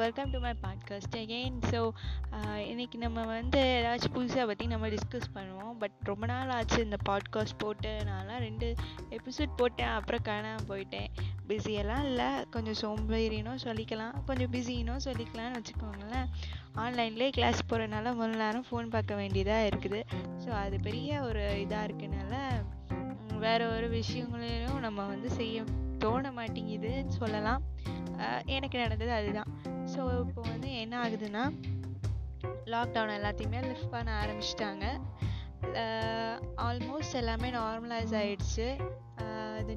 Welcome to my podcast again so இன்றைக்கி நம்ம வந்து ஏதாச்சும் புதுசாக பற்றி நம்ம டிஸ்கஸ் பண்ணுவோம். பட் ரொம்ப நாள் ஆச்சு இந்த பாட்காஸ்ட் போட்டு. நான்லாம் ரெண்டு எபிசோட் போட்டேன். அப்புறம் காணாமல் போயிட்டேன். பிஸியெல்லாம் இல்லை. கொஞ்சம் சோம்பேறினும் சொல்லிக்கலாம். கொஞ்சம் பிஸினும் சொல்லிக்கலாம்னு வச்சுக்கோங்களேன். ஆன்லைன்லேயே கிளாஸ் போகிறனால முதல் நேரம் ஃபோன் பார்க்க வேண்டியதாக இருக்குது. ஸோ அது பெரிய ஒரு இதாக இருக்கனால வேறு ஒரு விஷயங்களையும் நம்ம வந்து செய்ய தோண மாட்டேங்குதுன்னு சொல்லலாம். எனக்கு நடந்தது அதுதான். ஸோ இப்போ வந்து என்ன ஆகுதுன்னா லாக்டவுன் எல்லாத்தையுமே லிஃப்ட் பண்ண ஆரம்பிச்சிட்டாங்க. ஆல்மோஸ்ட் எல்லாமே நார்மலைஸ் ஆயிடுச்சு. அது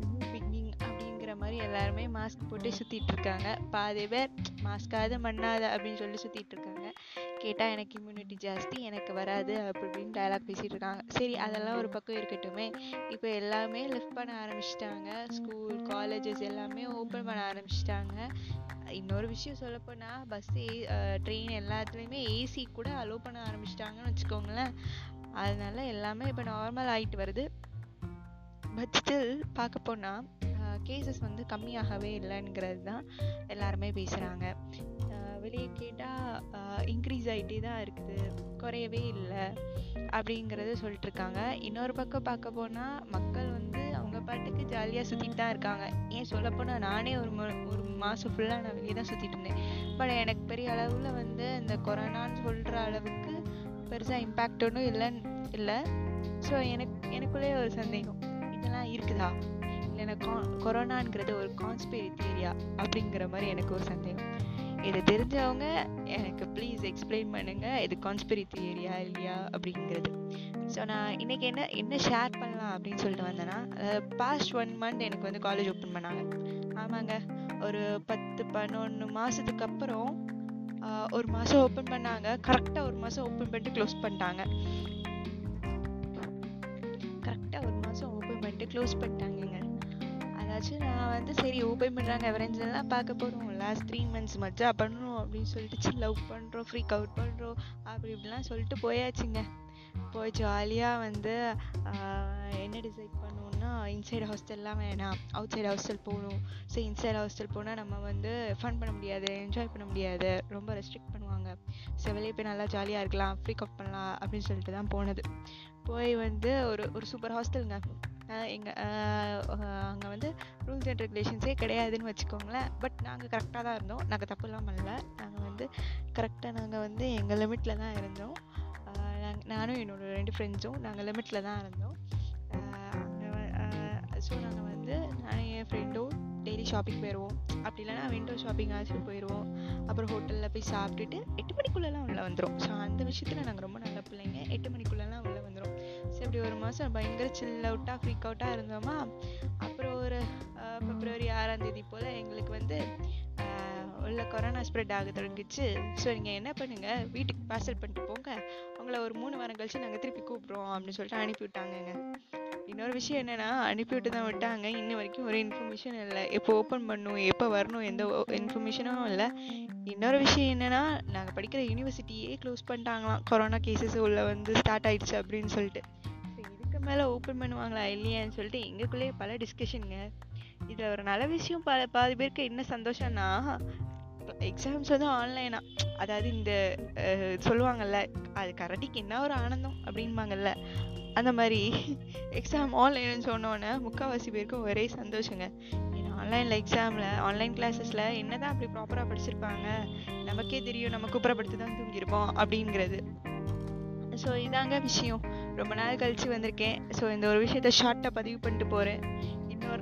மாதிரி எல்லாருமே மாஸ்க் போட்டு சுற்றிட்டு இருக்காங்க பாதி பேர் மாஸ்காவது மண்ணாத அப்படின்னு சொல்லி சுற்றிட்டு இருக்காங்க கேட்டால் எனக்கு இம்யூனிட்டி ஜாஸ்தி எனக்கு வராது அப்படி இப்படின்னு டயலாக் பேசிகிட்டு இருக்காங்க சரி அதெல்லாம் ஒரு பக்கம் இருக்கட்டுமே. இப்போ எல்லாமே லிஃப்ட் பண்ண ஆரம்பிச்சிட்டாங்க. ஸ்கூல் காலேஜஸ் எல்லாமே ஓப்பன் பண்ண ஆரம்பிச்சிட்டாங்க. இன்னொரு விஷயம் சொல்லப்போனால் பஸ்ஸு ட்ரெயின் எல்லாத்துலேயுமே ஏசி கூட அலோவ் பண்ண ஆரம்பிச்சிட்டாங்கன்னு வச்சுக்கோங்களேன். அதனால எல்லாமே இப்போ நார்மல் ஆகிட்டு வருது. பட் ஸ்டில் பார்க்க போனால் கேசஸ் வந்து கம்மியாகவே இல்லைங்கிறது தான் எல்லாருமே பேசுகிறாங்க வெளியே கேட்டால் இன்க்ரீஸ் ஆகிட்டே தான் இருக்குது. குறையவே இல்லை அப்படிங்கிறத சொல்லிட்டுருக்காங்க. இன்னொரு பக்கம் பார்க்க போனால் மக்கள் வந்து அவங்க பாட்டுக்கு ஜாலியாக சுற்றிட்டு தான் இருக்காங்க. ஏன் சொல்லப்போனால் நானே ஒரு ஒரு மாதம் ஃபுல்லாக நான் வெளியே தான் சுற்றிட்டு இருந்தேன். பட் எனக்கு பெரிய அளவில் வந்து இந்த கொரோனான்னு சொல்கிற அளவுக்கு பெருசாக இம்பேக்ட் ஒன்றும் இல்லைன்னு இல்லை. ஸோ எனக்கு எனக்குள்ளே ஒரு சந்தேகம். இதெல்லாம் இருக்குதா? இல்லை கொ கொரோனாங்கிறது ஒரு கான்ஸ்பிரி தீரியா அப்படிங்கிற மாதிரி எனக்கு ஒரு சந்தேகம். இதை தெரிஞ்சவங்க எனக்கு ப்ளீஸ் எக்ஸ்பிளைன் பண்ணுங்கள் இது கான்ஸ்பிரி தியரியா இல்லையா அப்படிங்கிறது. ஸோ நான் இன்னைக்கு என்ன என்ன ஷேர் பண்ணலாம் அப்படின்னு சொல்லிட்டு வந்தேன்னா பாஸ்ட் ஒன் மந்த் எனக்கு வந்து காலேஜ் ஓப்பன் பண்ணாங்க. ஆமாங்க. ஒரு பத்து பதினொன்று மாதத்துக்கு அப்புறம் ஒரு மாதம் ஓப்பன் பண்ணாங்க. கரெக்டாக ஒரு மாதம் ஓப்பன் பண்ணிட்டு க்ளோஸ் பண்ணிட்டாங்க. கரெக்டாக ஒரு மாதம் ஓப்பன் பண்ணிட்டு க்ளோஸ் பண்ணிட்டாங்கங்க. அதாச்சும் நான் வந்து சரி ஓப்பன் பண்ணுறாங்க எவரேஞ்செல்லாம் பார்க்க போகிறோம் லாஸ்ட் த்ரீ மந்த்ஸ் மச்சா பண்ணுறோம் அப்படின்னு சொல்லிட்டு சில் அவுட் பண்ணுறோம் ஃப்ரீக் அவுட் பண்ணுறோம் அப்படி இப்படிலாம் சொல்லிட்டு போயாச்சுங்க. போய் ஜாலியாக வந்து என்ன டிசைட் பண்ணுவோம்னா இன்சைடு ஹாஸ்டல்லாம் வேணாம். அவுட் சைடு ஹாஸ்டல் போகணும். ஸோ இன்சைட் ஹாஸ்டல் போனால் நம்ம வந்து ஃபன் பண்ண முடியாது என்ஜாய் பண்ண முடியாது. ரொம்ப ரெஸ்ட்ரிக்ட் பண்ணுவாங்க. ஸோ வெளியே போய் நல்லா ஜாலியாக இருக்கலாம் ஃப்ரீக் அவுட் பண்ணலாம் அப்படின்னு சொல்லிட்டு தான் போனது. போய் வந்து ஒரு ஒரு சூப்பர் ஹாஸ்டலுங்க எங்கள் அங்கே வந்து ரூல்ஸ் அண்ட் ரெகுலேஷன்ஸே கிடையாதுன்னு வச்சுக்கோங்களேன். பட் நாங்கள் கரெக்டாக தான் இருந்தோம். நாங்கள் தப்புலாம் பண்ணல நாங்கள் வந்து கரெக்டாக நாங்கள் வந்து எங்கள் லிமிட்டில் தான் இருந்தோம். நானும் என்னோட ரெண்டு ஃப்ரெண்ட்ஸும் நாங்கள் லிமிட்டில் தான் இருந்தோம். ஸோ நாங்கள் வந்து நானும் என் ஃப்ரெண்டும் டெய்லி ஷாப்பிங் போயிடுவோம் அப்படி இல்லைன்னா விண்டோ ஷாப்பிங் ஆச்சும் போயிடுவோம் அப்புறம் ஹோட்டலில் போய் சாப்பிட்டுட்டு எட்டு மணிக்குள்ளெல்லாம் உள்ளே வந்துடும் ஸோ அந்த விஷயத்தில் நாங்கள் ரொம்ப நல்ல பிள்ளைங்க. எட்டு மணிக்குள்ளெல்லாம் உள்ளே வந்துடும் ஸோ இப்படி ஒரு மாதம் பயங்கர சில் அவுட்டாக ஃப்ரீக் அவுட்டாக இருந்தோமா? அப்புறம் ஒரு ஆஹ், பிப்ரவரி ஆறாம் தேதி போல் எங்களுக்கு வந்து ஆஹ், கொரோனா ஸ்ப்ரெட் ஆக தொடங்கிச்சு ஸோ நீங்கள் என்ன பண்ணுங்க? வீட்டுக்கு பார்சல் பண்ணிட்டு போங்க. அவங்கள ஒரு மூணு வாரம் கழிச்சு நாங்கள் திருப்பி கூப்பிட்றோம் அப்படின்னு சொல்லிட்டு அனுப்பி விட்டாங்கங்க. இன்னொரு விஷயம் என்னென்னா அனுப்பிவிட்டு தான் விட்டாங்க. இன்ன வரைக்கும் ஒரு இன்ஃபர்மேஷன் இல்லை. எப்போ ஓப்பன் பண்ணும் எப்போ வரணும் எந்த இன்ஃபர்மேஷனும் இல்லை. இன்னொரு விஷயம் என்னென்னா நாங்கள் படிக்கிற யூனிவர்சிட்டியே க்ளோஸ் பண்ணிட்டாங்களாம். கொரோனா கேசஸ் உள்ளே வந்து ஸ்டார்ட் ஆயிடுச்சு அப்படின்னு சொல்லிட்டு. ஸோ இதுக்கு மேலே ஓப்பன் பண்ணுவாங்களா இல்லையான்னு சொல்லிட்டு எங்களுக்குள்ளேயே பல டிஸ்கஷனுங்க இதில் ஒரு நல்ல விஷயம் பல பாதி பேருக்கு என்ன சந்தோஷம்னா எக்ஸாம்ஸ் வந்து ஆன்லைனா அதாவது இந்த சொல்லுவாங்கல்ல அது கரடிக்கு என்ன ஒரு ஆனந்தம் அப்படின்பாங்கல்ல. அந்த மாதிரி எக்ஸாம் ஆன்லைன்னு சொன்னோன்னே முக்கால்வாசி பேருக்கு ஒரே சந்தோஷங்க. ஏன்னா ஆன்லைனில் எக்ஸாமில் ஆன்லைன் கிளாஸஸில் என்னதான் அப்படி ப்ராப்பராக படிச்சிருப்பாங்க? நமக்கே தெரியும் நம்ம குப்புறப்படுத்தி தான் தூங்கியிருப்போம் அப்படிங்கிறது. ஸோ இதாங்க விஷயம். ரொம்ப நாள் கழிச்சு வந்திருக்கேன். ஸோ இந்த ஒரு விஷயத்த ஷார்ட்டாக பதிவு பண்ணிட்டு போகிறேன்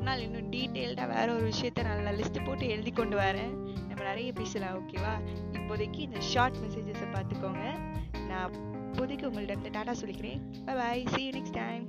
ஒரு நாள் இன்னும் டீட்டெயில்டாக வேற ஒரு விஷயத்த நல்லா லிஸ்ட் போட்டு எழுதி கொண்டு வரேன். நம்ம நிறைய பேசலாம் ஓகேவா இப்போதைக்கு இந்த ஷார்ட் மெசேஜஸை பார்த்துக்கோங்க. நான் இப்போதைக்கு உங்கள்கிட்ட இருந்து சொல்லிக்கிறேன். Bye bye see you next time